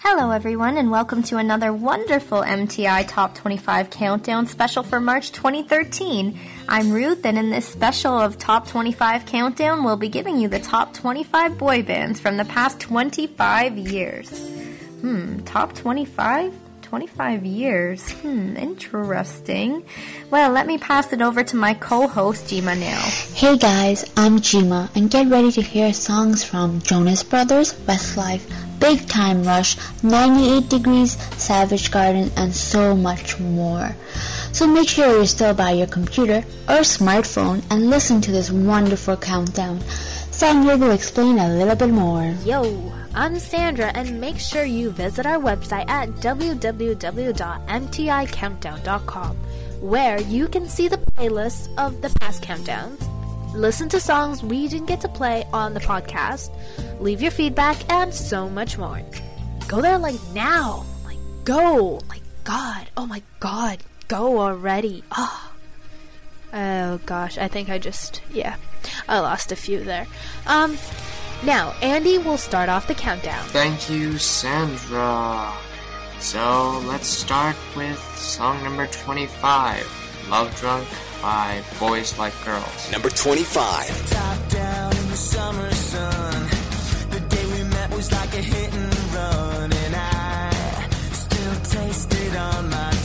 Hello, everyone, and welcome to another wonderful MTI Top 25 Countdown special for March 2013. I'm Ruth, and in this special of Top 25 Countdown, we'll be giving you the top 25 boy bands from the past 25 years. Hmm, top 25? 25 years. Hmm, interesting. Well, let me pass it over to my co-host, Jima now. Hey guys, I'm Jima, and get ready to hear songs from Jonas Brothers, Westlife, Big Time Rush, 98 Degrees, Savage Garden, and so much more. So make sure you're still by your computer or smartphone and listen to this wonderful countdown. Sandra will explain a little bit more. Yo, I'm Sandra, and make sure you visit our website at www.mticountdown.com, where you can see the playlist of the past countdowns, listen to songs we didn't get to play on the podcast, leave your feedback, and so much more. Go there like now. Like, go. Like, God. Oh my God. Go already. Oh. Oh gosh, I think I just, yeah, I lost a few there. Um, now, Andy will start off the countdown. Thank you, Sandra. So let's start with song number 25 Love Drunk by Boys Like Girls. Number 25. Top down in the summer sun. The day we met was like a hit and run, and I still taste it on my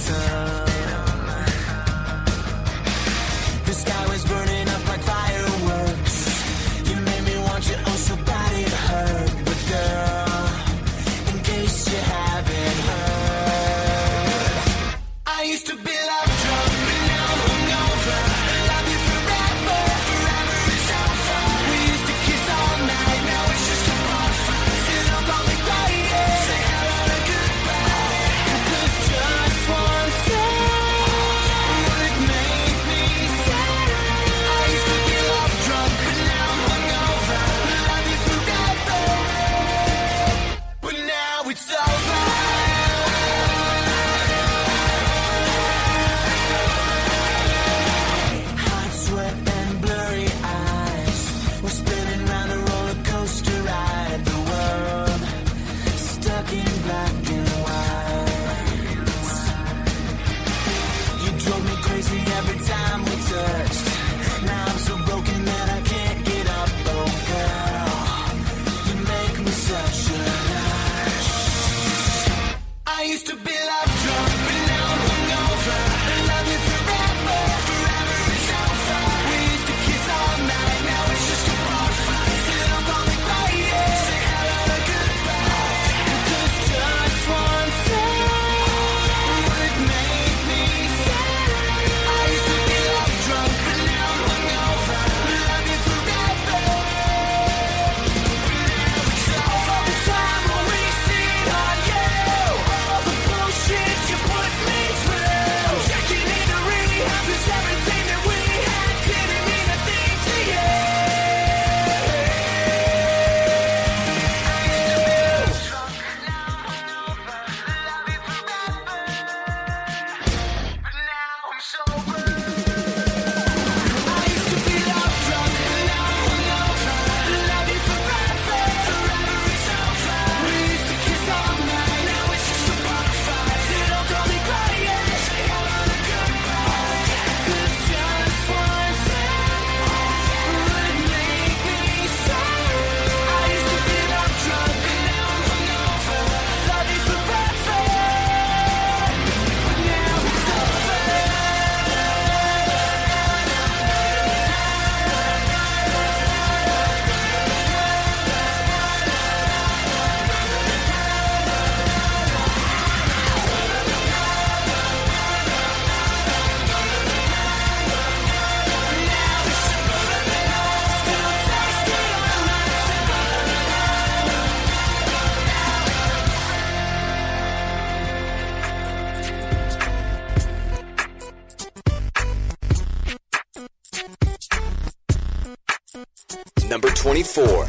24.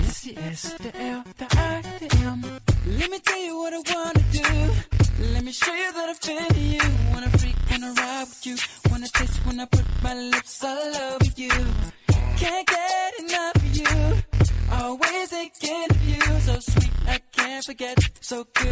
Yes, yes, the L, the I, the M. Let me tell you what I wanna do. Let me show you that I feel you. Wanna freak, wanna ride with you. Wanna taste when I put my lips all over you. Can't get enough of you. Always thinking of you. So sweet, I can't forget. So good,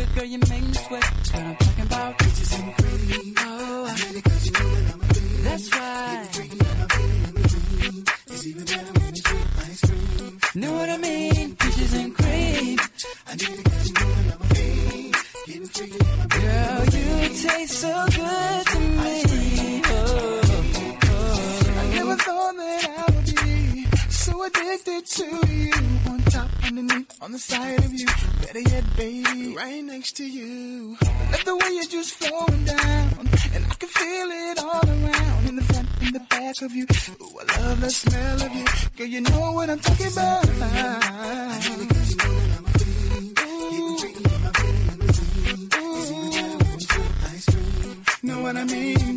addicted to you. On top, underneath, on the side of you. Better yet, baby, right next to you. Love the way you're just flowing down. And I can feel it all around. In the front, in the back of you. Ooh, I love the smell of you. Girl, you know what I'm talking about. Know what I mean?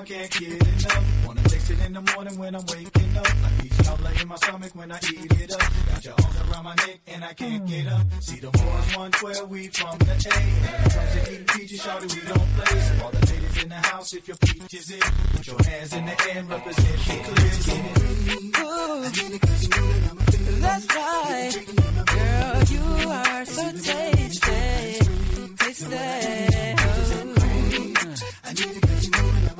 I can't get enough. Wanna taste it in the morning when I'm waking up. I eat chocolate in my stomach when I eat it up. Got your arms around my neck and I can't get up. See the boys 112, we from the A. When it comes to eating peaches, shawty, we don't play. So all the ladies in the house, if your peach is it, put your hands in the air represent the clear. Get it? That's right. Girl, you are so tasty. Tasty. Oh,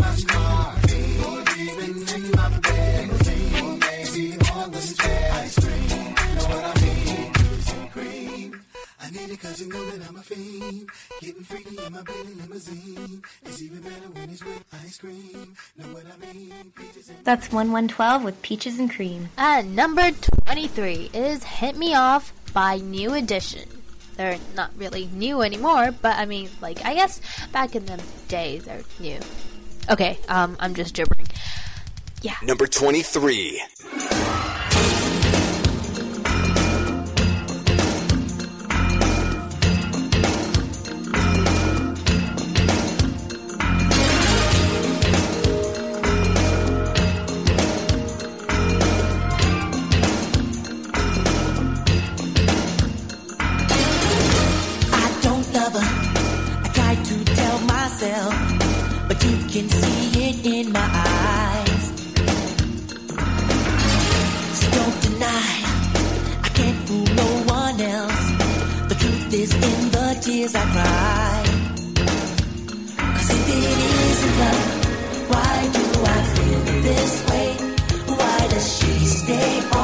cause you know that I'm a fiend. Getting freaky in my Bentley limousine. It's even better when it's with ice cream. Know what I mean? Peaches and That's 1112 with Peaches and Cream. And number 23 is Hit Me Off by New Edition. They're not really new anymore, but I mean, like, I guess back in the day they're new. Okay, um, I'm just gibbering. Yeah. Number 23. Myself, but you can see it in my eyes. So don't deny, I can't fool no one else. The truth is in the tears I cry. 'Cause if it isn't love, why do I feel this way? Why does she stay on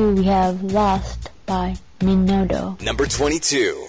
22, we have Lost by Menudo. Number 22.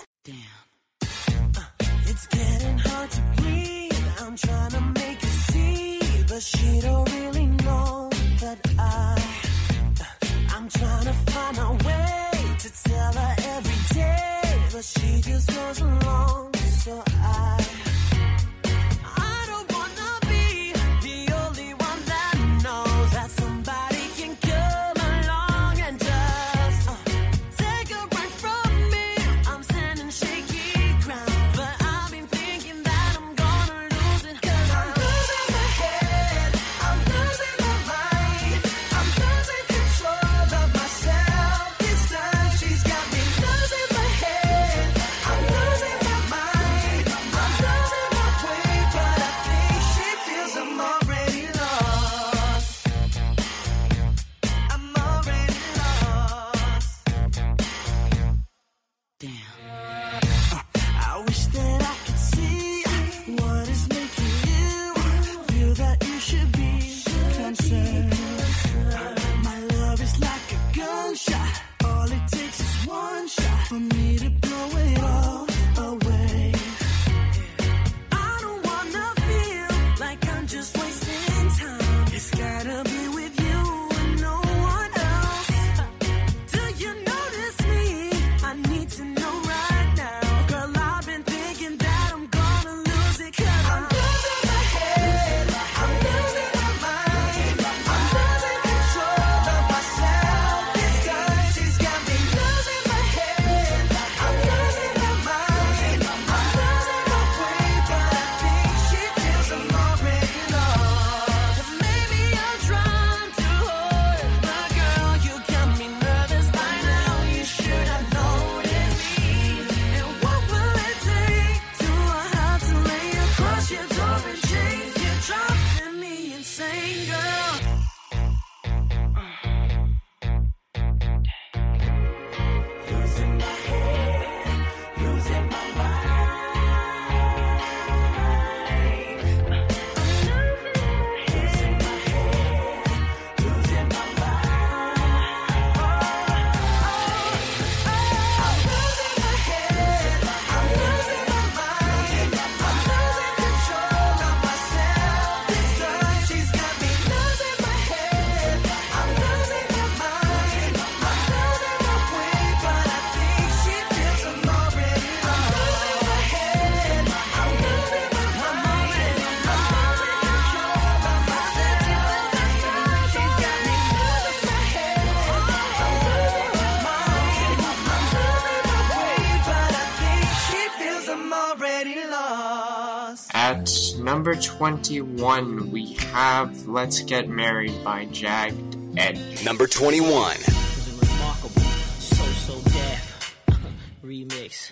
21, we have Let's Get Married by Jagged Edge. Number 21. So, So Def. Remix.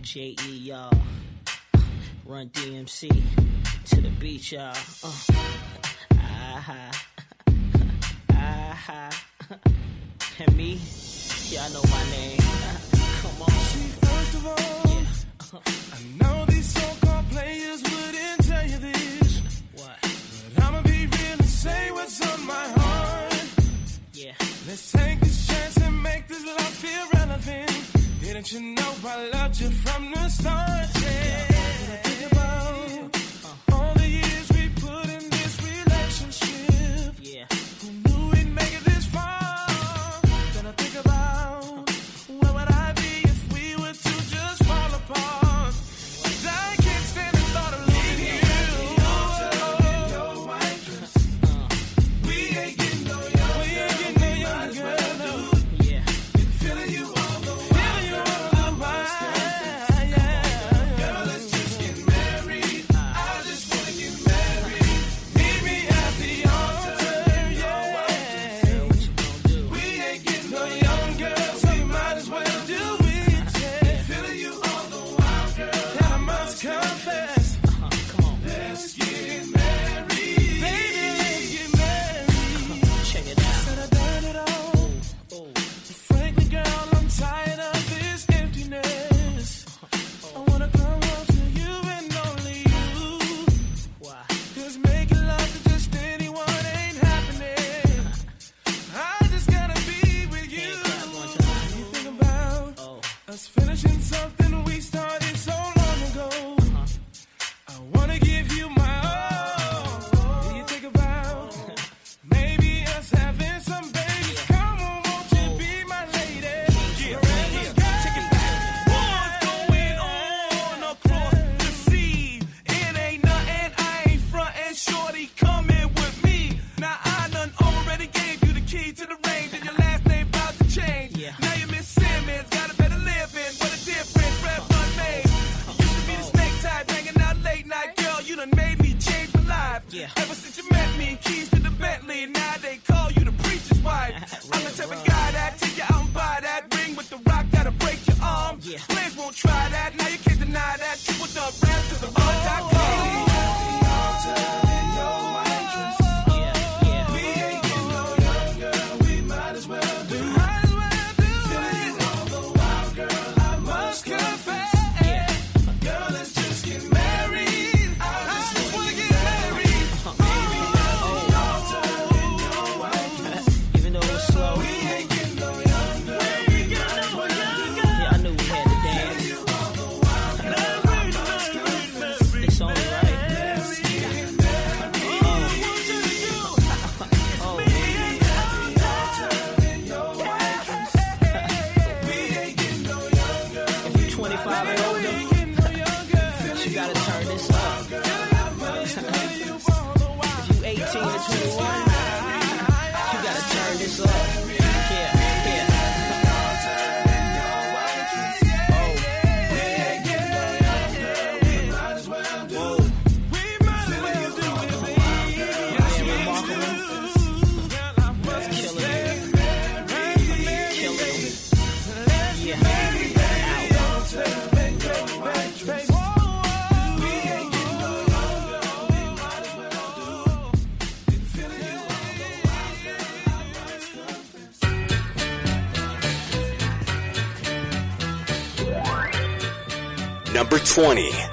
J.E. y'all. Run DMC. To the beach, y'all. Uh. Ah uh-huh. ha! Uh-huh. And me? Y'all know my name. Come on. See, first of all, yeah. I know these Let's take this chance and make this love feel relevant. Didn't you know I loved you from the start? Yeah. 2020.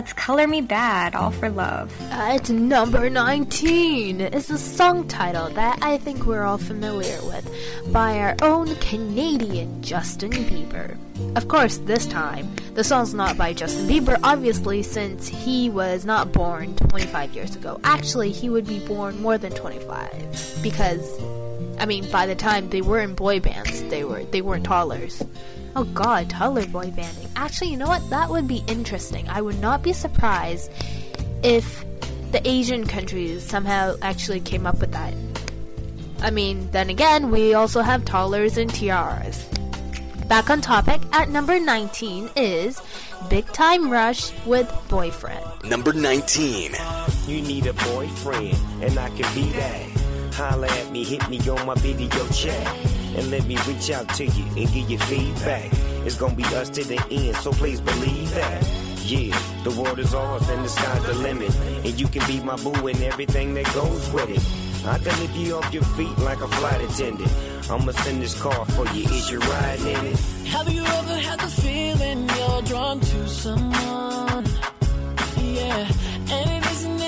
That's Color Me Badd, All for Love. Uh, At number 19 is a song title that I think we're all familiar with by our own Canadian Justin Bieber. Of course, this time, the song's not by Justin Bieber, obviously, since he was not born 25 years ago. Actually, he would be born more than 25 because, I mean, by the time they were in boy bands, they were they weren't toddlers. Oh god, toddler boy banding. Actually, you know what? That would be interesting. I would not be surprised if the Asian countries somehow actually came up with that. I mean, then again, we also have toddlers and tiaras. Back on topic, at number 19 is Big Time Rush with Boyfriend. Number 19. You need a boyfriend, and I can be that. Holla at me, hit me on my video chat, and let me reach out to you and give you feedback. It's gonna be us to the end, so please believe that. Yeah, the world is ours and the sky's the limit, and you can be my boo and everything that goes with it. I can lift you off your feet like a flight attendant. I'ma send this car for you. Is you riding in it? Have you ever had the feeling you're drawn to someone? Yeah, and it isn't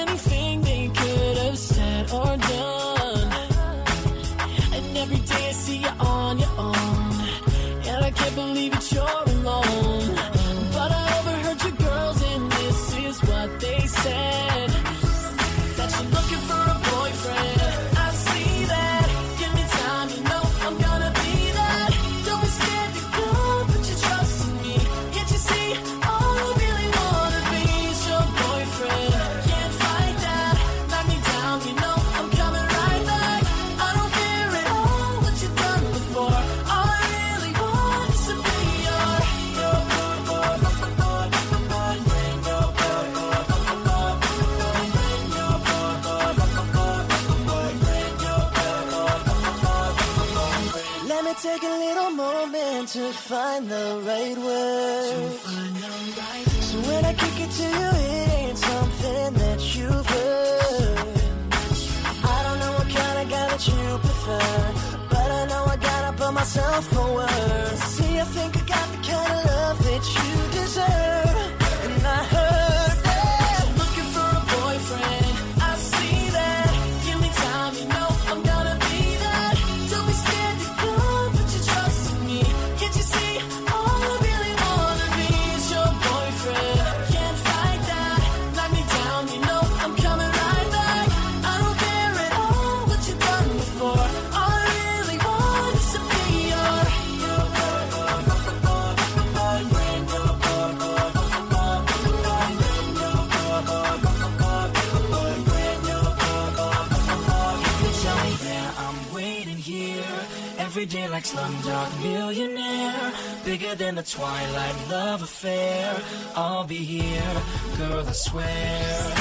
said or done. And every day I see you on your own, and I can't believe that you're moment to find the right words. So when I kick it to you, it ain't something that you've heard. I don't know what kind of guy that you prefer, but I know I gotta put myself forward. See, I think I got the kind of love that you deserve, like Slumdog Millionaire. Bigger than the Twilight love affair. I'll be here, girl, I swear.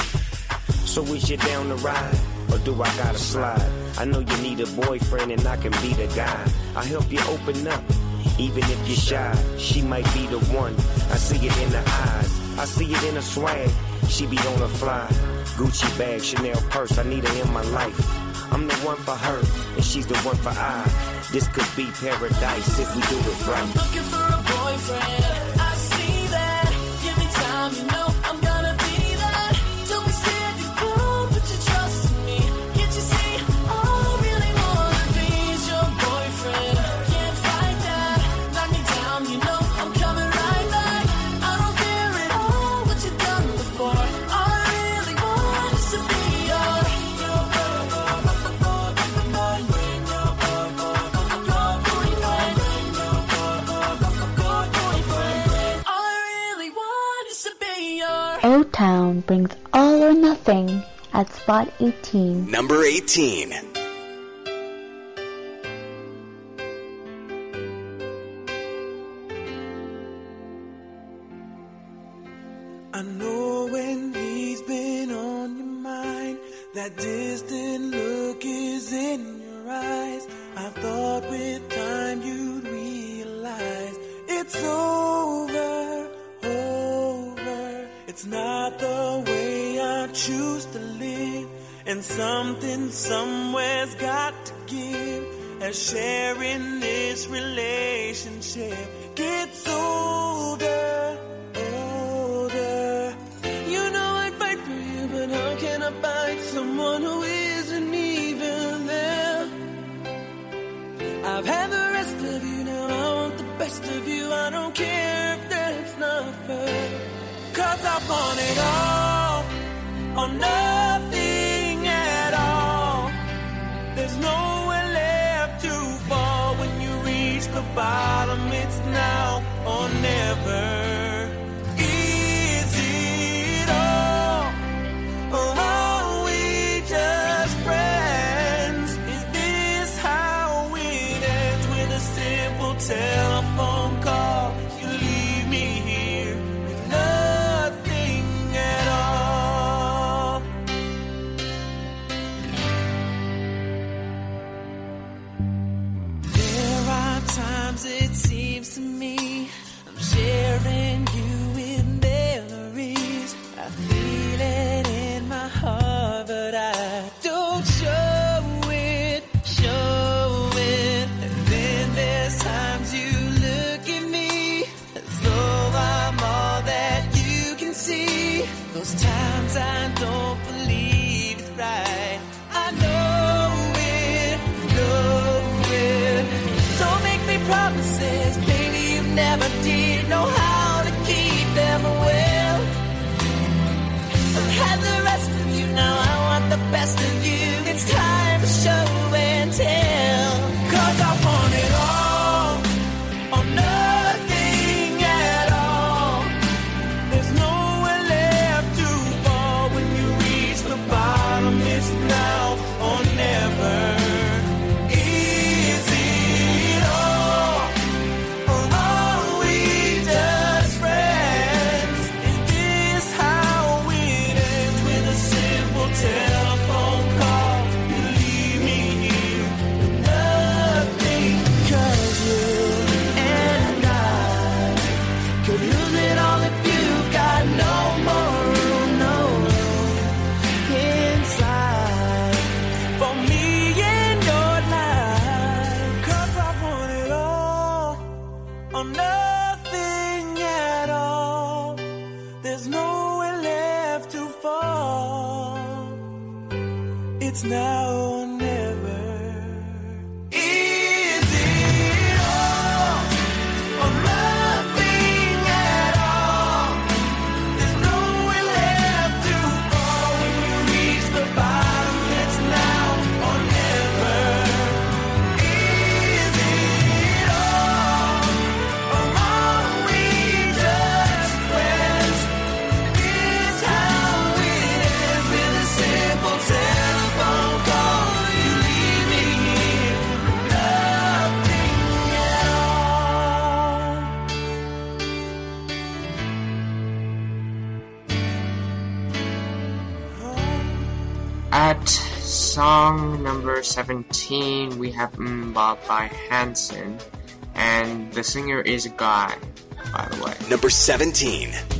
So is you down to ride, or do I gotta slide? I know you need a boyfriend, and I can be the guy. I help you open up, even if you're shy. She might be the one. I see it in her eyes. I see it in her swag. She be on her fly. Gucci bag, Chanel purse. I need her in my life. I'm the one for her, and she's the one for I. This could be paradise if we do it right. I'm Looking for a boyfriend. I see that. Give me time, you know Town brings all or nothing at spot 18. Number 18. friendship gets older, older. You know I'd fight for you, but how can I fight someone who isn't even there? I've had the rest of you, now I want the best of you. I don't care if that's not fair. Cause I want it all. bottom Sometimes it seems to me I'm sharing. number 17, we have MMMBop by Hanson. And the singer is a guy, by the way. Number 17.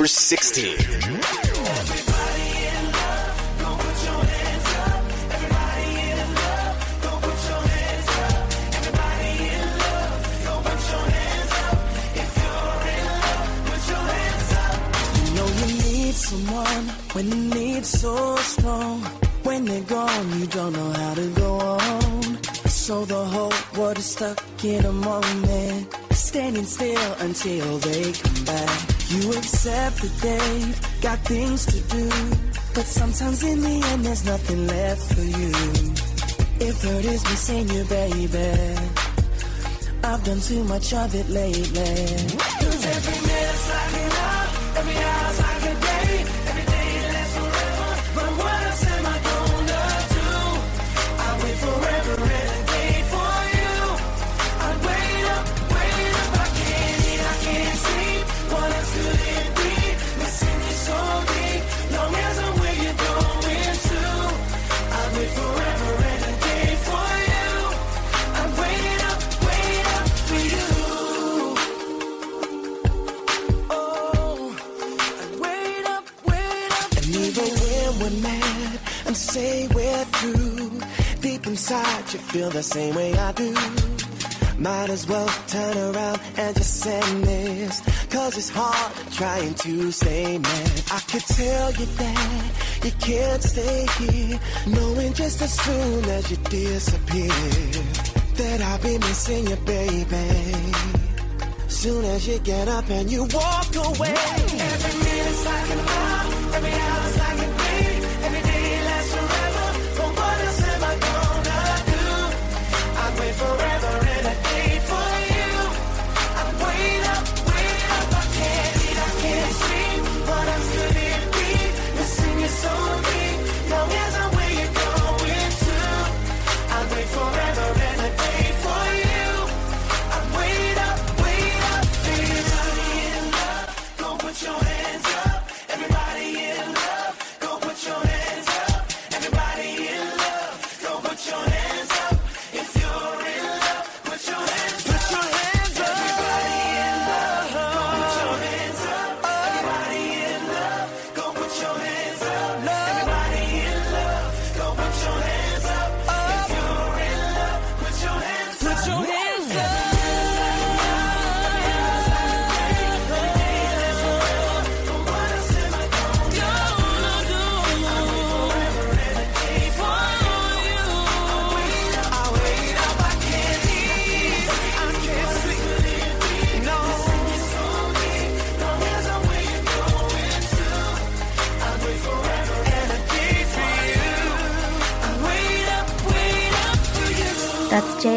Number 16. You know you need someone when need's so strong. When they're gone, you don't know how to go on. So the whole world is stuck in a moment, standing still until they come back. You accept that they've got things to do, but sometimes in the end there's nothing left for you. If hurt is missing you, baby, I've done too much of it lately. Inside you feel the same way I do. Might as well turn around and just send this. Cause it's hard trying to stay mad. I could tell you that you can't stay here. Knowing just as soon as you disappear. That I'll be missing you, baby. Soon as you get up and you walk away. Every minute's like an hour, every hour's like forever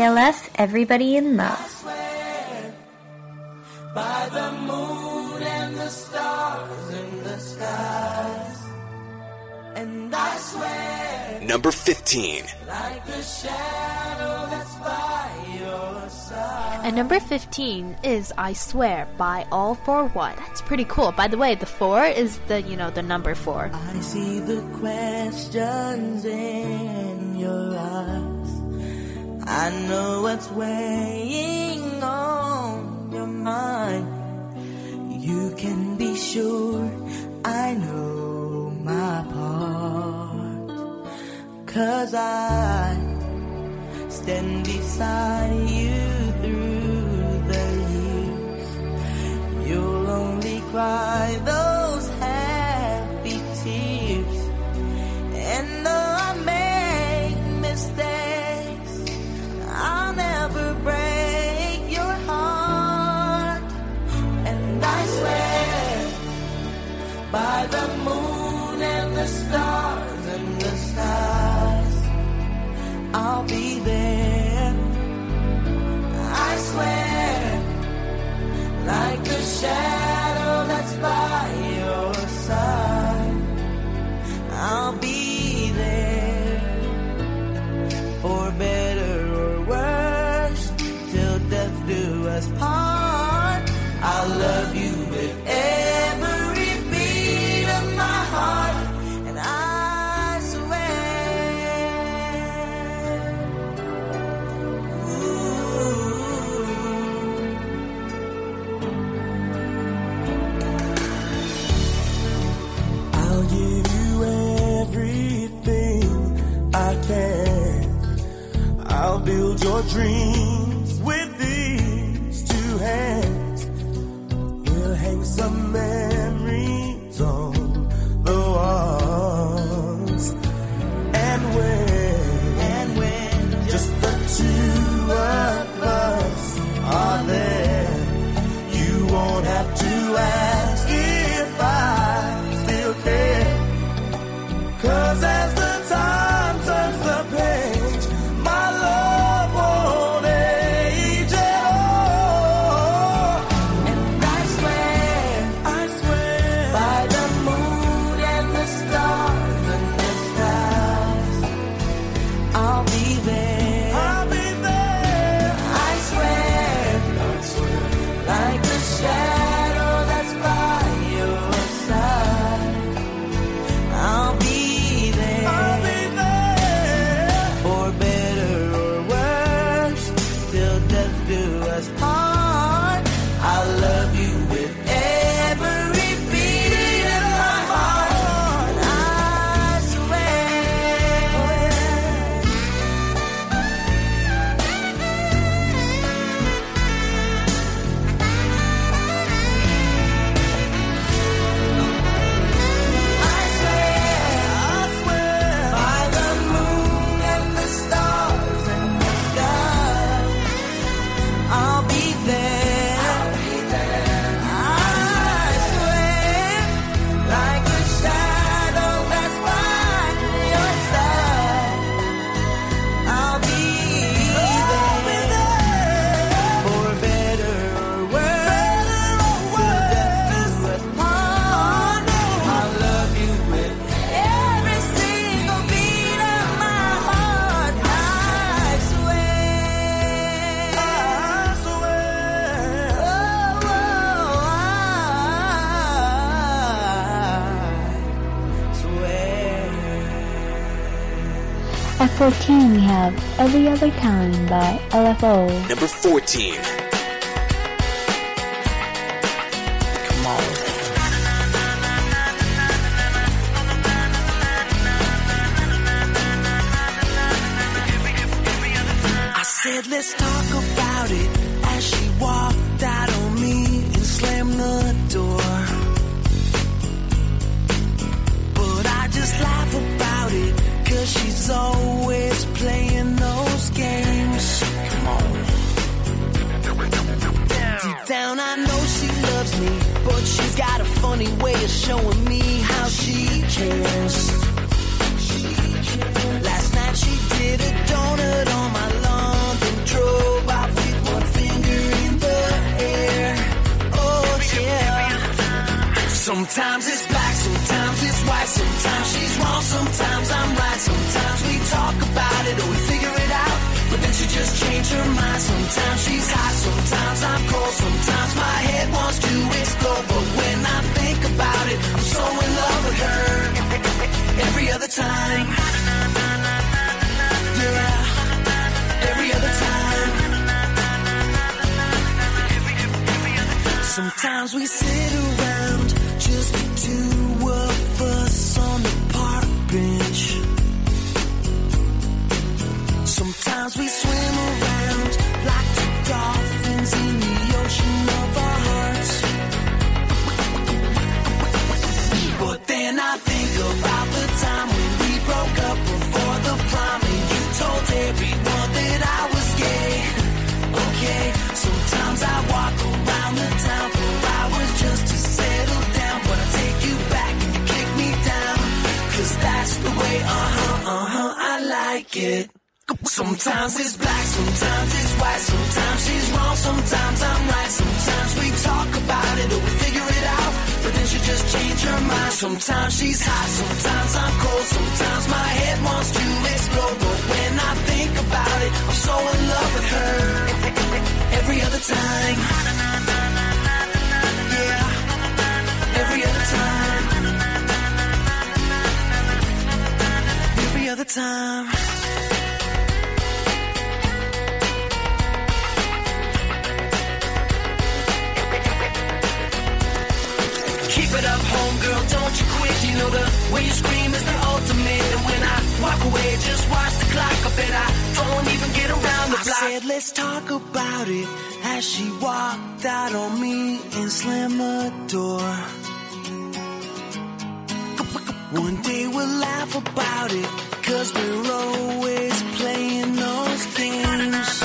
That's JLS, Everybody in Love. by the moon and the stars in the skies. And I swear, Number 15. like the shadow that's by your side. And number 15 is I Swear by All-4-One. That's pretty cool. By the way, the 4 is the, you know, the number 4. I see the questions in your eyes. I know what's weighing on your mind. You can be sure I know my part. Cause I stand beside you through the years. You'll only cry those happy tears. And though by the moon and the stars and the stars, I'll be there. I swear, like a shadow that's by your side, I'll be dream. Every Other Time by LFO. Number 14. other time. Yeah, every other time. Sometimes we sit Sometimes it's black, sometimes it's white, sometimes she's wrong, sometimes I'm right. Sometimes we talk about it or we figure it out, but then she just changes her mind. Sometimes she's hot, sometimes I'm cold, sometimes my head wants to explode. But when I think about it, I'm so in love with her. Every other time, yeah. Every other time, every other time. it home, girl, don't you quit. You know the way you scream is the ultimate. And when I walk away, just watch the clock. I bet I don't even get around the block. Said, let's talk about it as she walked out on me and slammed the door. One day we'll laugh about it, cause we're always playing those games.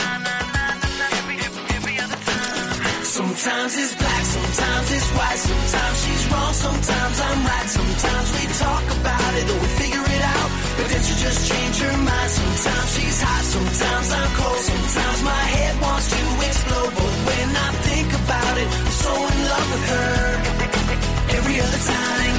Sometimes it's black, sometimes it's white, sometimes she's wrong, sometimes I'm right. Sometimes we talk about it, though we figure it out. But then she just change her mind. Sometimes she's hot, sometimes I'm cold. Sometimes my head wants to explode. But when I think about it, I'm so in love with her. Every other time.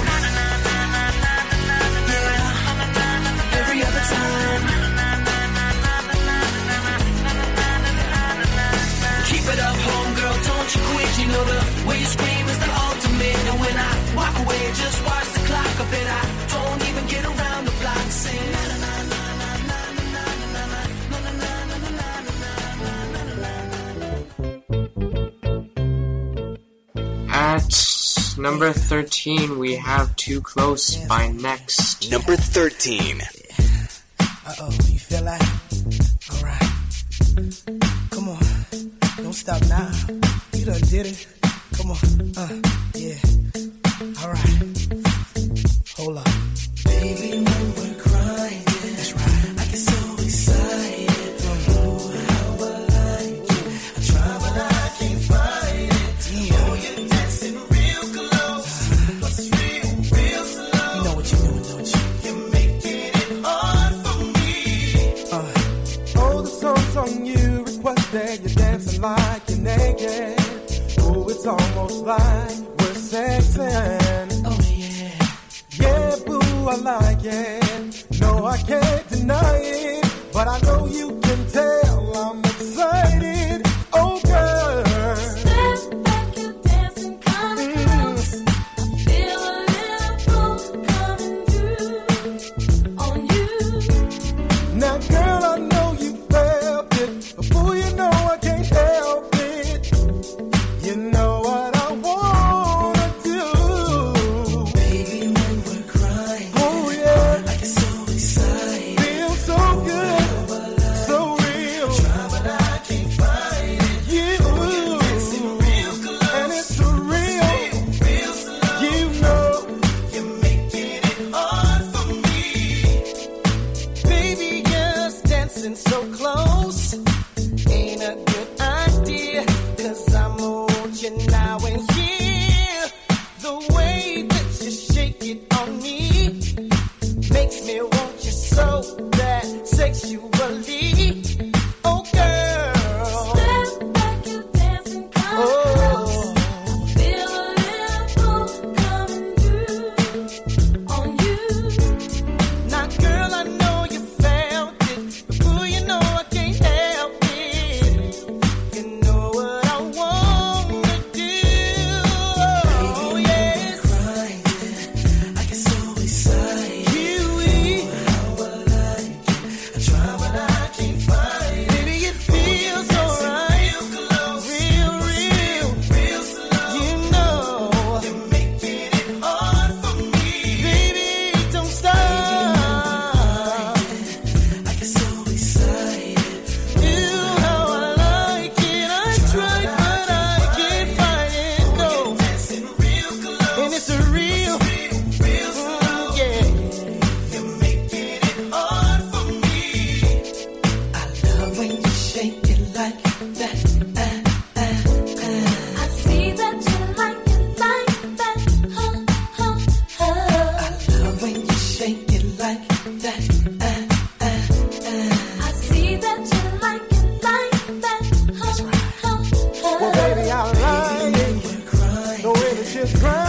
quit. You know the way you scream is the ultimate. And when I walk away, just watch the clock a bit. I don't even get around the block. At number 13, we have Too Close by Next. Number 13. Uh oh, you feel like? Alright. Come on, don't stop now. Done did it. Come on. Uh, yeah. Alright. Hold up. you cry.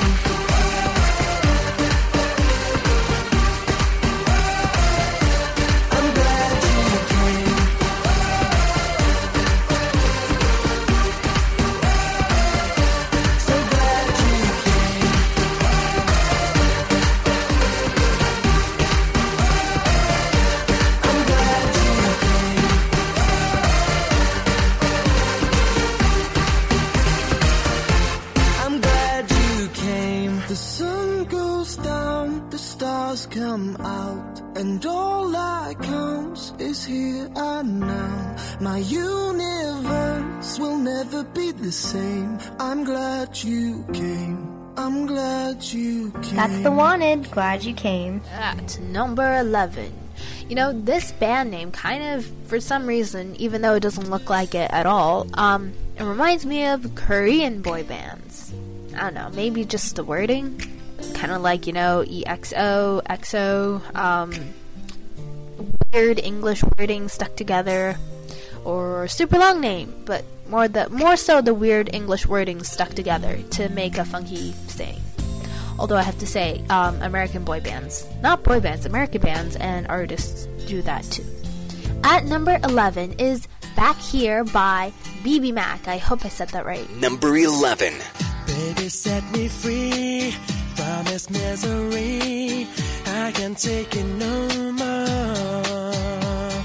That's the wanted. Glad you came. At number 11. You know, this band name kind of, for some reason, even though it doesn't look like it at all, um, it reminds me of Korean boy bands. I don't know, maybe just the wording? Kind of like, you know, EXO, EXO, um, weird English wording stuck together, or super long name, but more the more so the weird English wording stuck together to make a funky saying. Although I have to say, um, American boy bands, not boy bands, American bands and artists do that too. At number 11 is Back Here by BBMak. I hope I said that right. Number 11. Baby, set me free from this misery. I can't take it no more.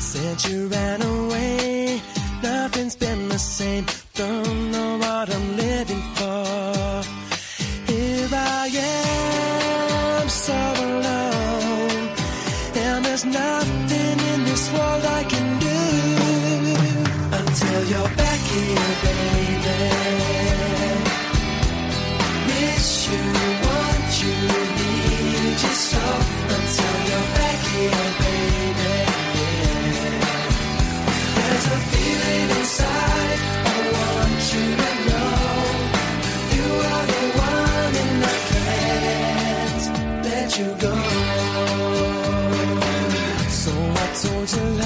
Since you ran away, nothing's been the same. Don't know what I'm living for. I am, so alone. And there's nothing in this world I can do until you're back here, baby. Miss you, want you, need you so until you're back here, baby. There's a feeling inside. I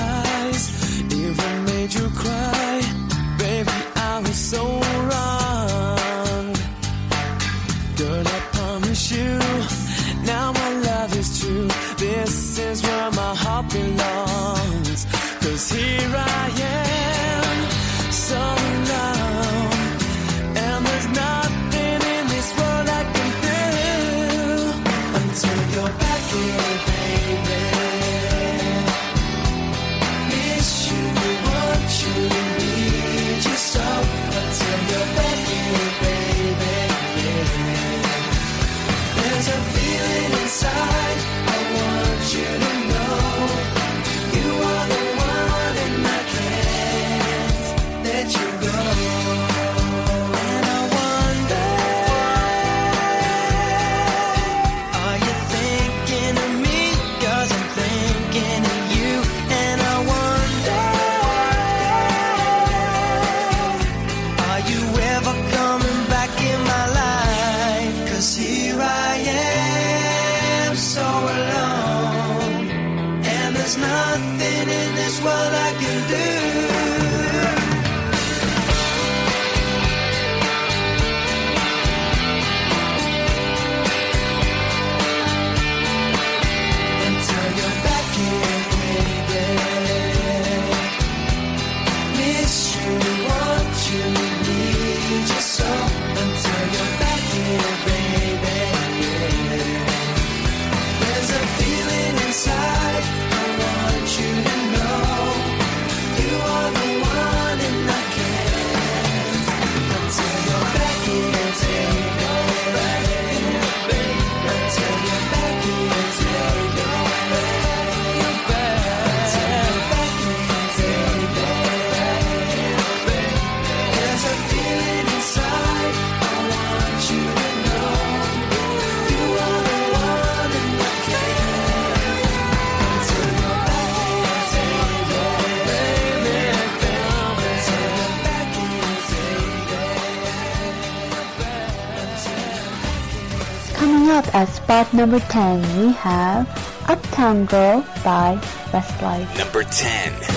Spot number 10, we have Uptown Girl by Westlife. Number 10.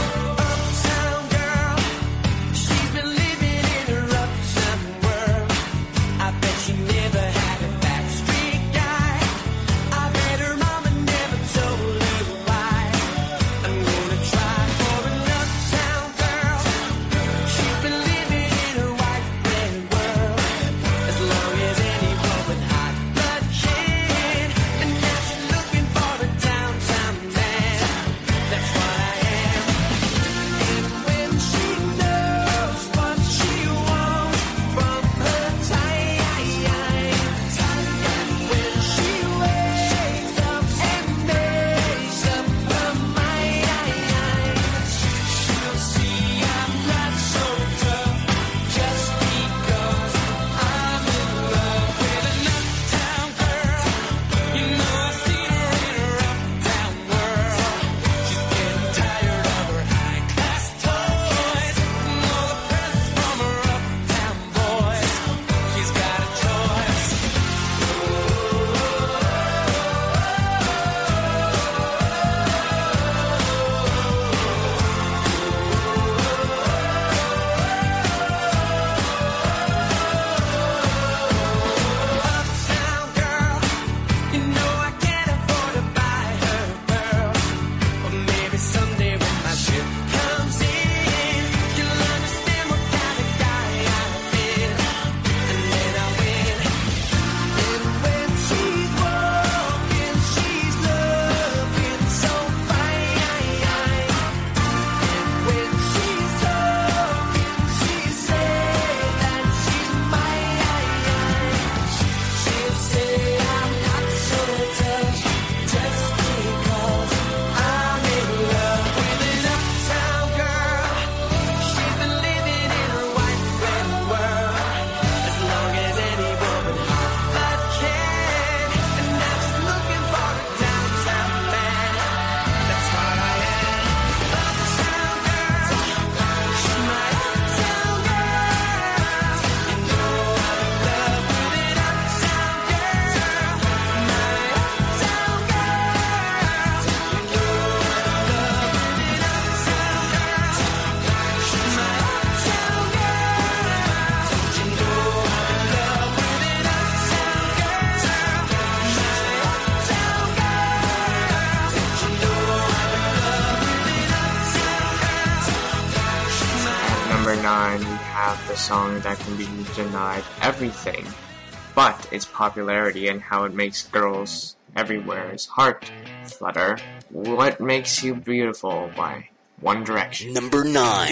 denied everything but its popularity and how it makes girls everywhere's heart flutter. What makes you beautiful by One Direction? Number 9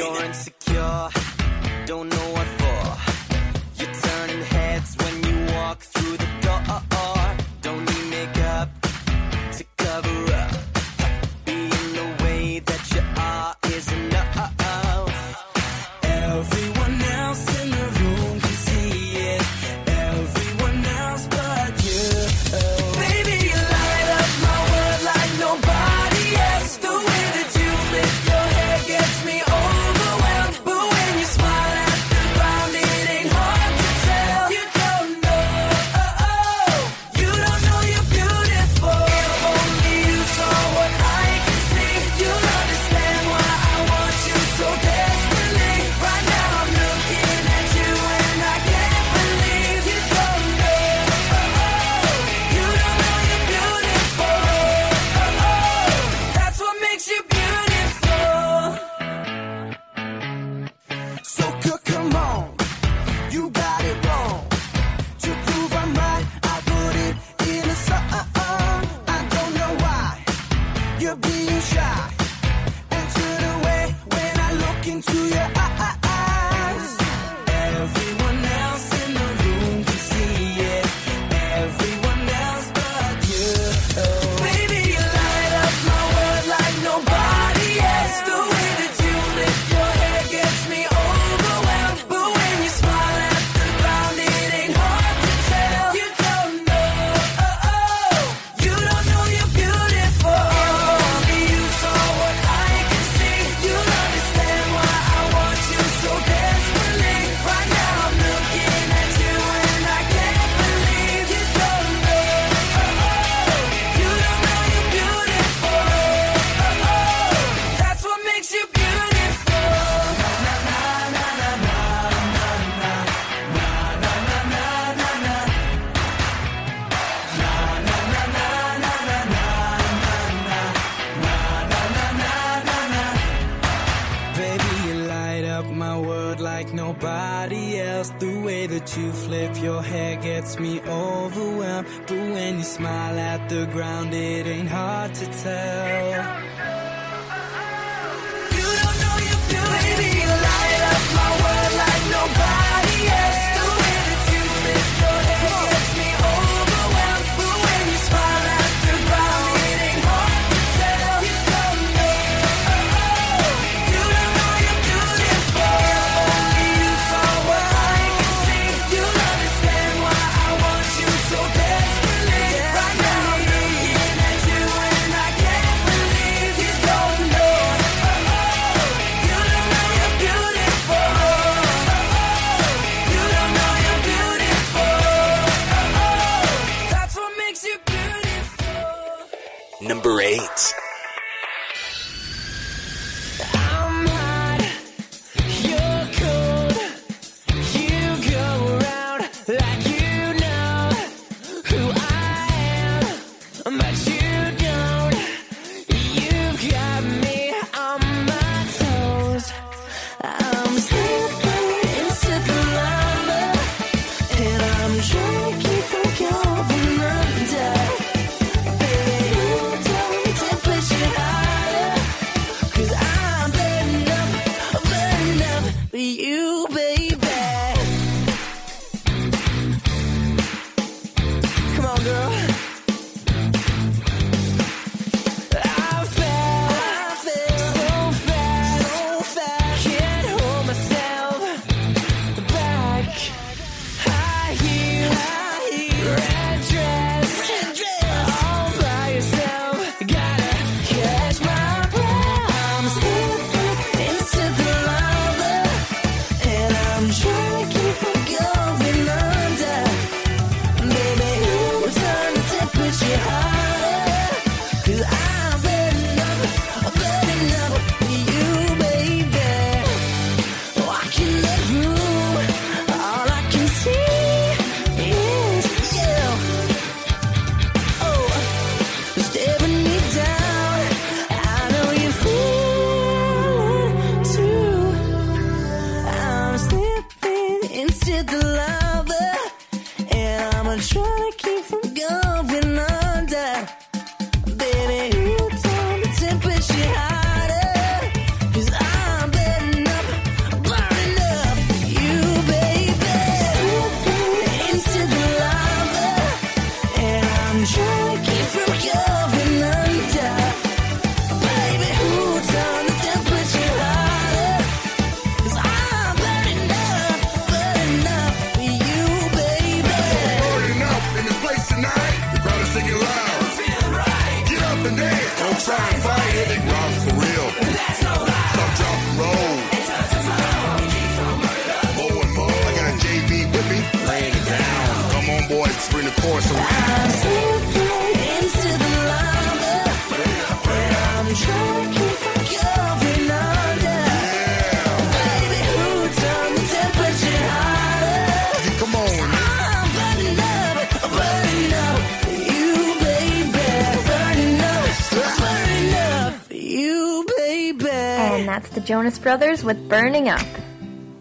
Jonas Brothers with Burning Up.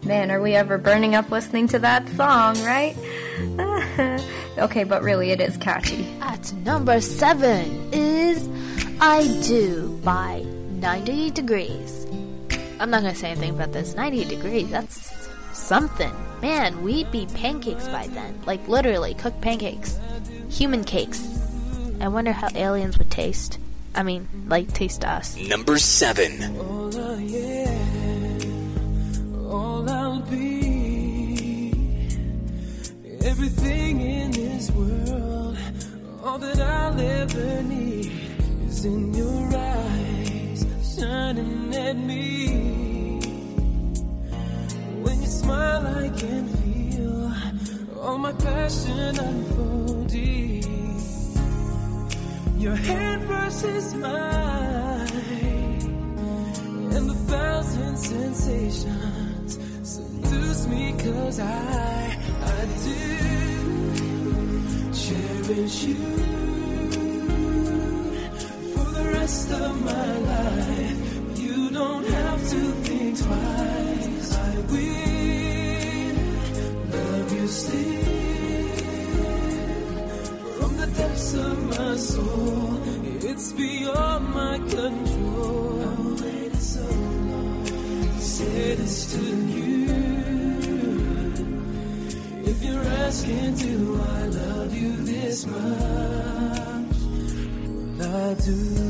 Man, are we ever burning up listening to that song, right? okay, but really, it is catchy. At number seven is I Do by 90 Degrees. I'm not gonna say anything about this. 90 Degrees, that's something. Man, we'd be pancakes by then. Like, literally, cooked pancakes. Human cakes. I wonder how aliens would taste. I mean, like, taste us. Number seven. my passion unfolding. Your hand versus mine, and the thousand sensations seduce me cause I, I do cherish you for the rest of my life. You don't have to think twice. I will from the depths of my soul. It's beyond my control. I waited so long to say this to you. If you're asking, do I love you this much? I do.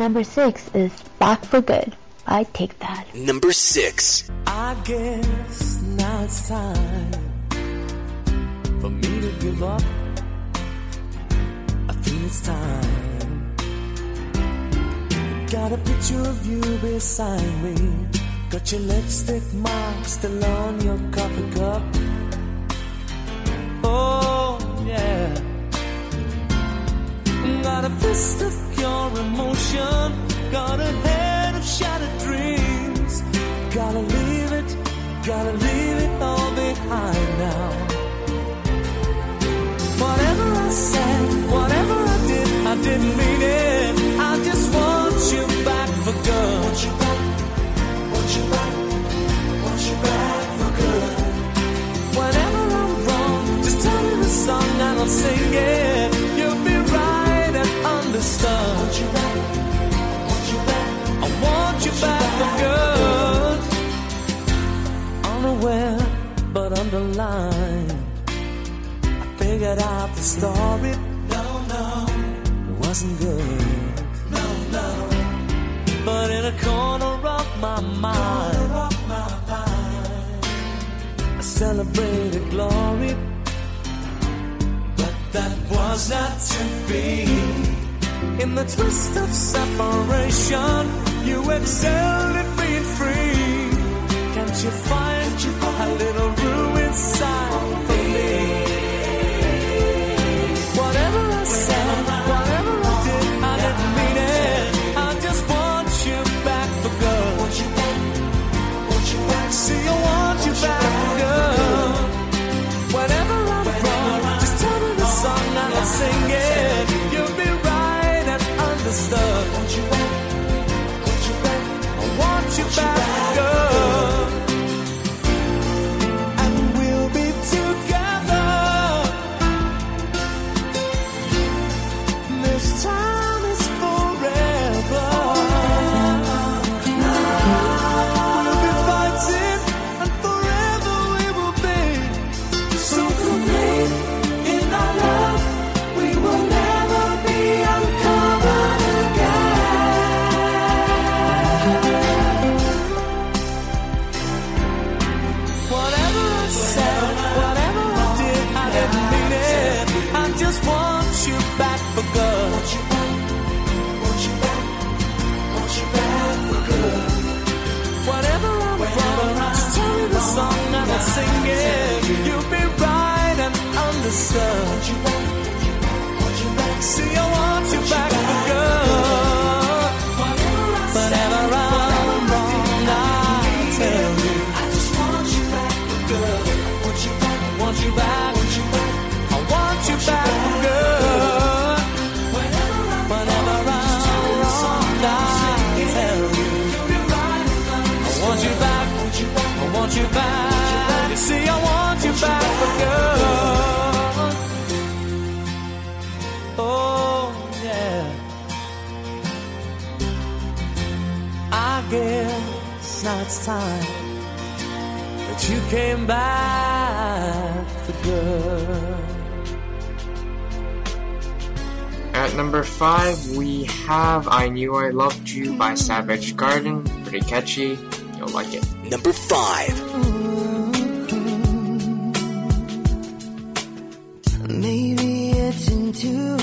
Number six is Back for Good I Take That. Number 6. I guess now it's time for me to give up. I feel it's time. Got a picture of you beside me. Got your lipstick mark still on your coffee cup. Oh, yeah. Got a fist of pure emotion. Got a head of shattered dreams. Gotta leave it, gotta leave it all behind now. Whatever I said, whatever I did, I didn't mean it. I just want you back for good. Want you back, want you back, want you back for good. Whenever I'm wrong, just tell me the song and I'll sing it. But underlined, I figured out the story. No, no, it wasn't good. No, no, but in a corner of my mind, I celebrated glory. But that was not to be. In the twist of separation, you excelled at being free. Can't you find a little room inside for me? Whatever I said, whatever I did, I didn't mean it. I just want you back for good. You back, you. See, I want you back for good. I'm wrong, just tell me the song and I'll sing it. You'll be right and understood. You you back. I want you back sun. last time that you came back for good. At number five, we have I Knew I Loved You by Savage Garden. Pretty catchy. You'll like it. Number five. Maybe it's into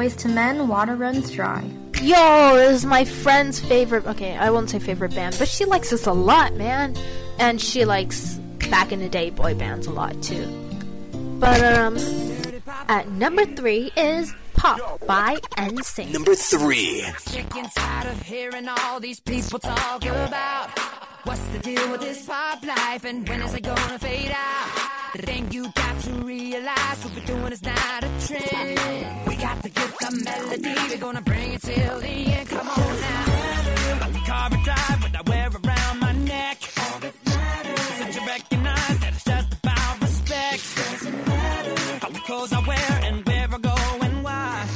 Boyz II Men, Water Runs Dry. Yo, this is my friend's favorite. Okay, I won't say favorite band, but she likes us a lot, man. And she likes back in the day boy bands a lot too. But um, at number three is Pop by NSYNC. Number three. Sick and tired of hearing all these people talk about what's the deal with this pop life and when is it gonna fade out? The thing you got to realize what we're doing is not a trend. Melody, we're gonna bring it till the end. Come on now. Like car drive, what I wear around my neck. All that matters. Since you recognize that it's just about respect. Doesn't matter. All the clothes I wear and where I go and why.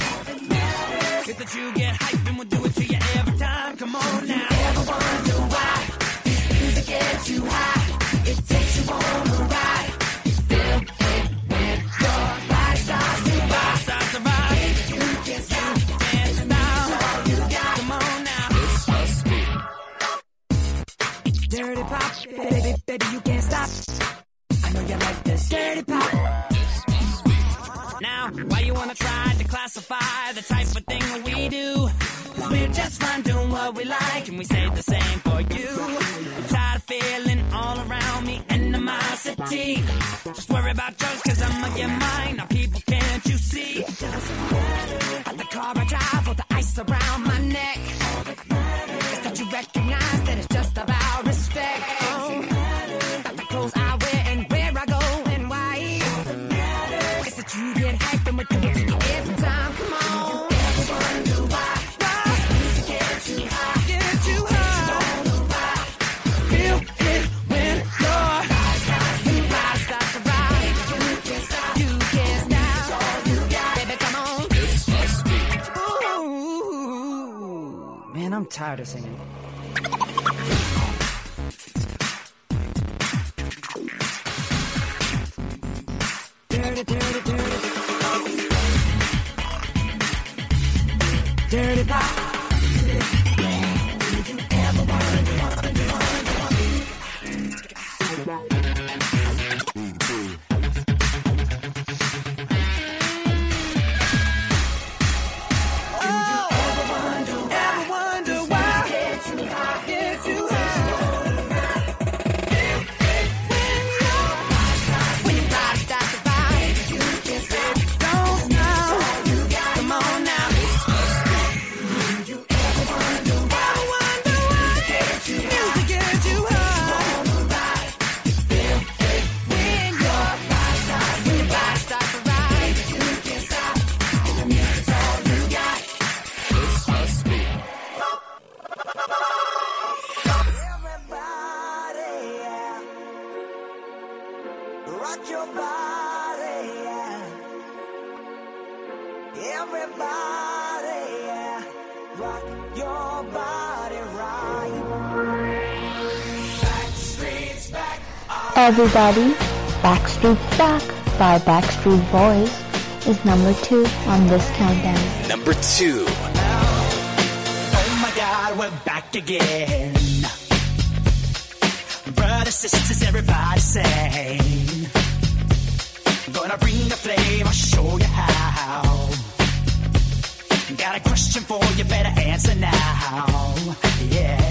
Is that you get hyped and we'll do it to you every time. Come on now. Ever wonder why this music gets you high? It takes you on baby, you can't stop. I know you like this dirty pop. Now, why you wanna try to classify the type of thing that we do? Cause we're just fine doing what we like, and we say the same for you. I'm tired of feeling all around me animosity. Just worry about yours, cause I'm on your mind. Now, people, can't you see? At the car I drive or the ice around my neck. I'm tired of singing. Dirty, dirty, dirty. Dirty pop. Everybody, Backstreet's Back by Backstreet Boys is number two on this countdown. Number two. Oh my god, we're back again. Brothers, sisters, everybody say. Gonna bring the flame, I'll show you how. Got a question for you, better answer now. Yeah.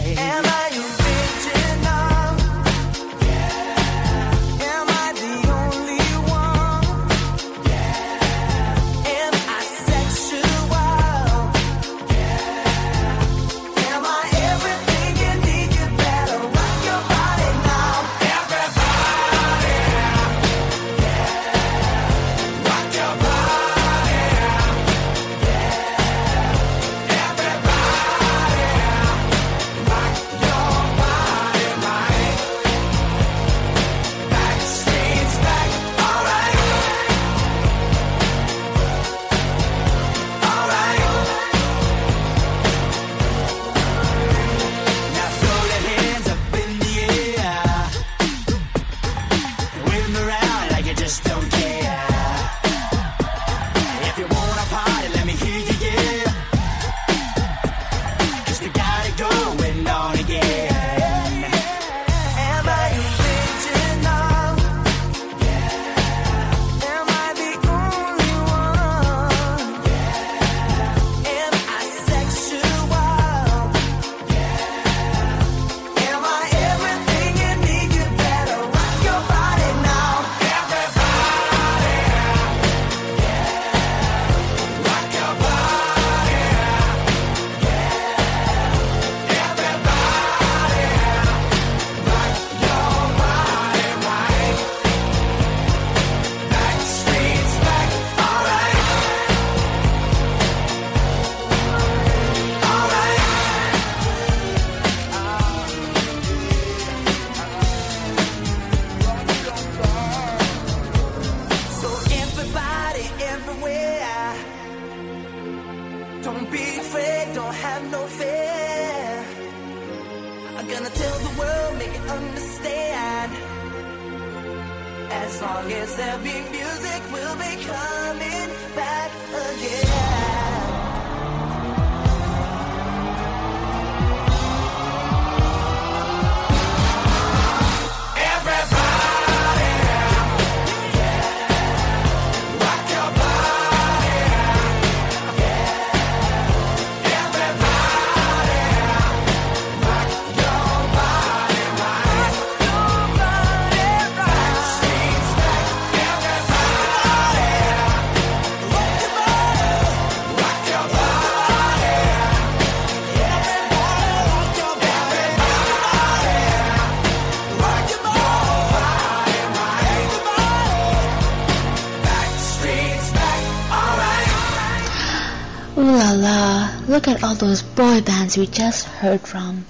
All those boy bands we just heard from.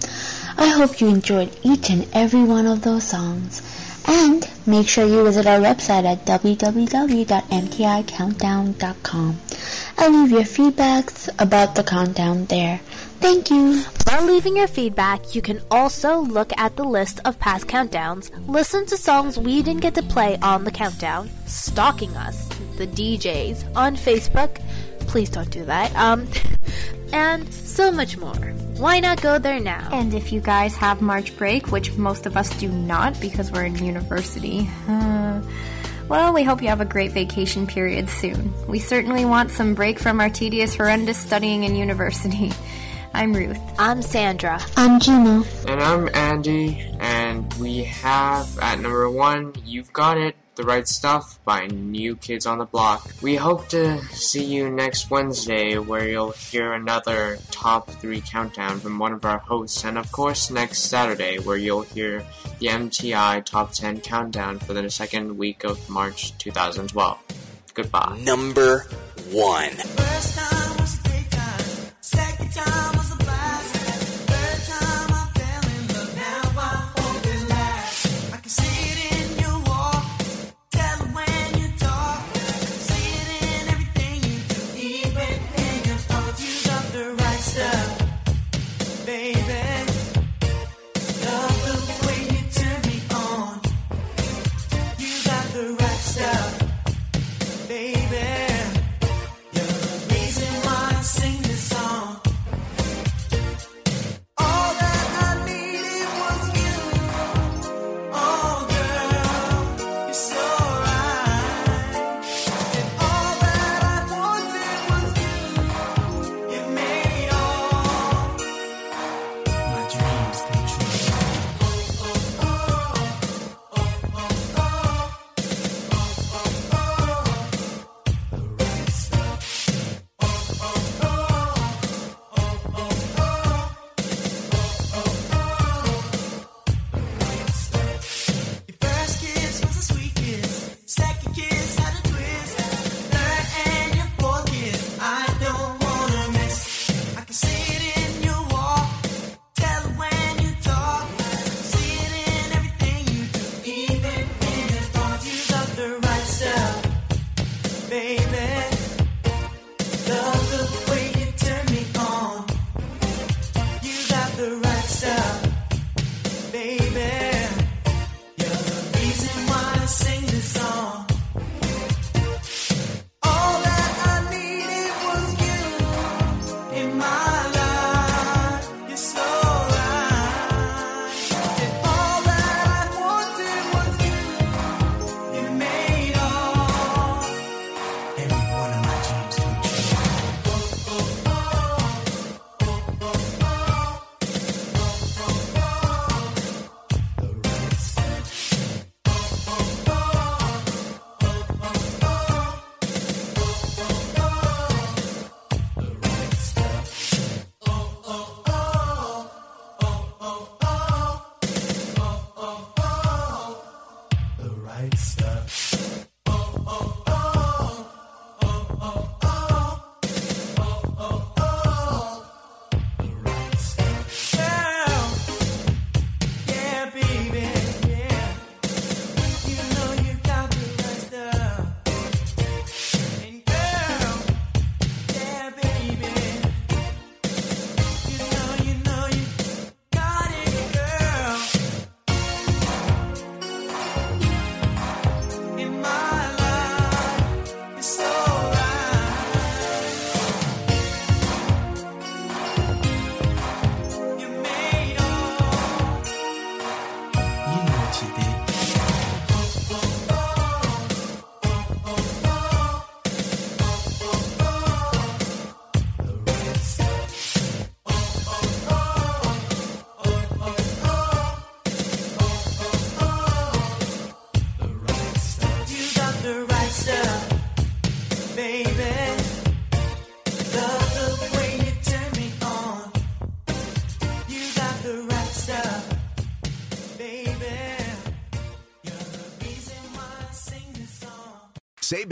I hope you enjoyed each and every one of those songs. And make sure you visit our website at www.mticountdown.com and leave your feedbacks about the countdown there. Thank you. While leaving your feedback, you can also look at the list of past countdowns, listen to songs we didn't get to play on the countdown, stalking us, the DJs, on Facebook. Please don't do that. Um, and so much more. Why not go there now? And if you guys have March break, which most of us do not because we're in university, uh, well, we hope you have a great vacation period soon. We certainly want some break from our tedious, horrendous studying in university. I'm Ruth. I'm Sandra. I'm Jima. And I'm Andy, and we have at number one, You've Got It, the Right Stuff by New Kids on the Block. We hope to see you next Wednesday where you'll hear another top 3 countdown from one of our hosts and of course next Saturday where you'll hear the MTI top 10 countdown for the second week of March 2012. Goodbye. Number 1. pain.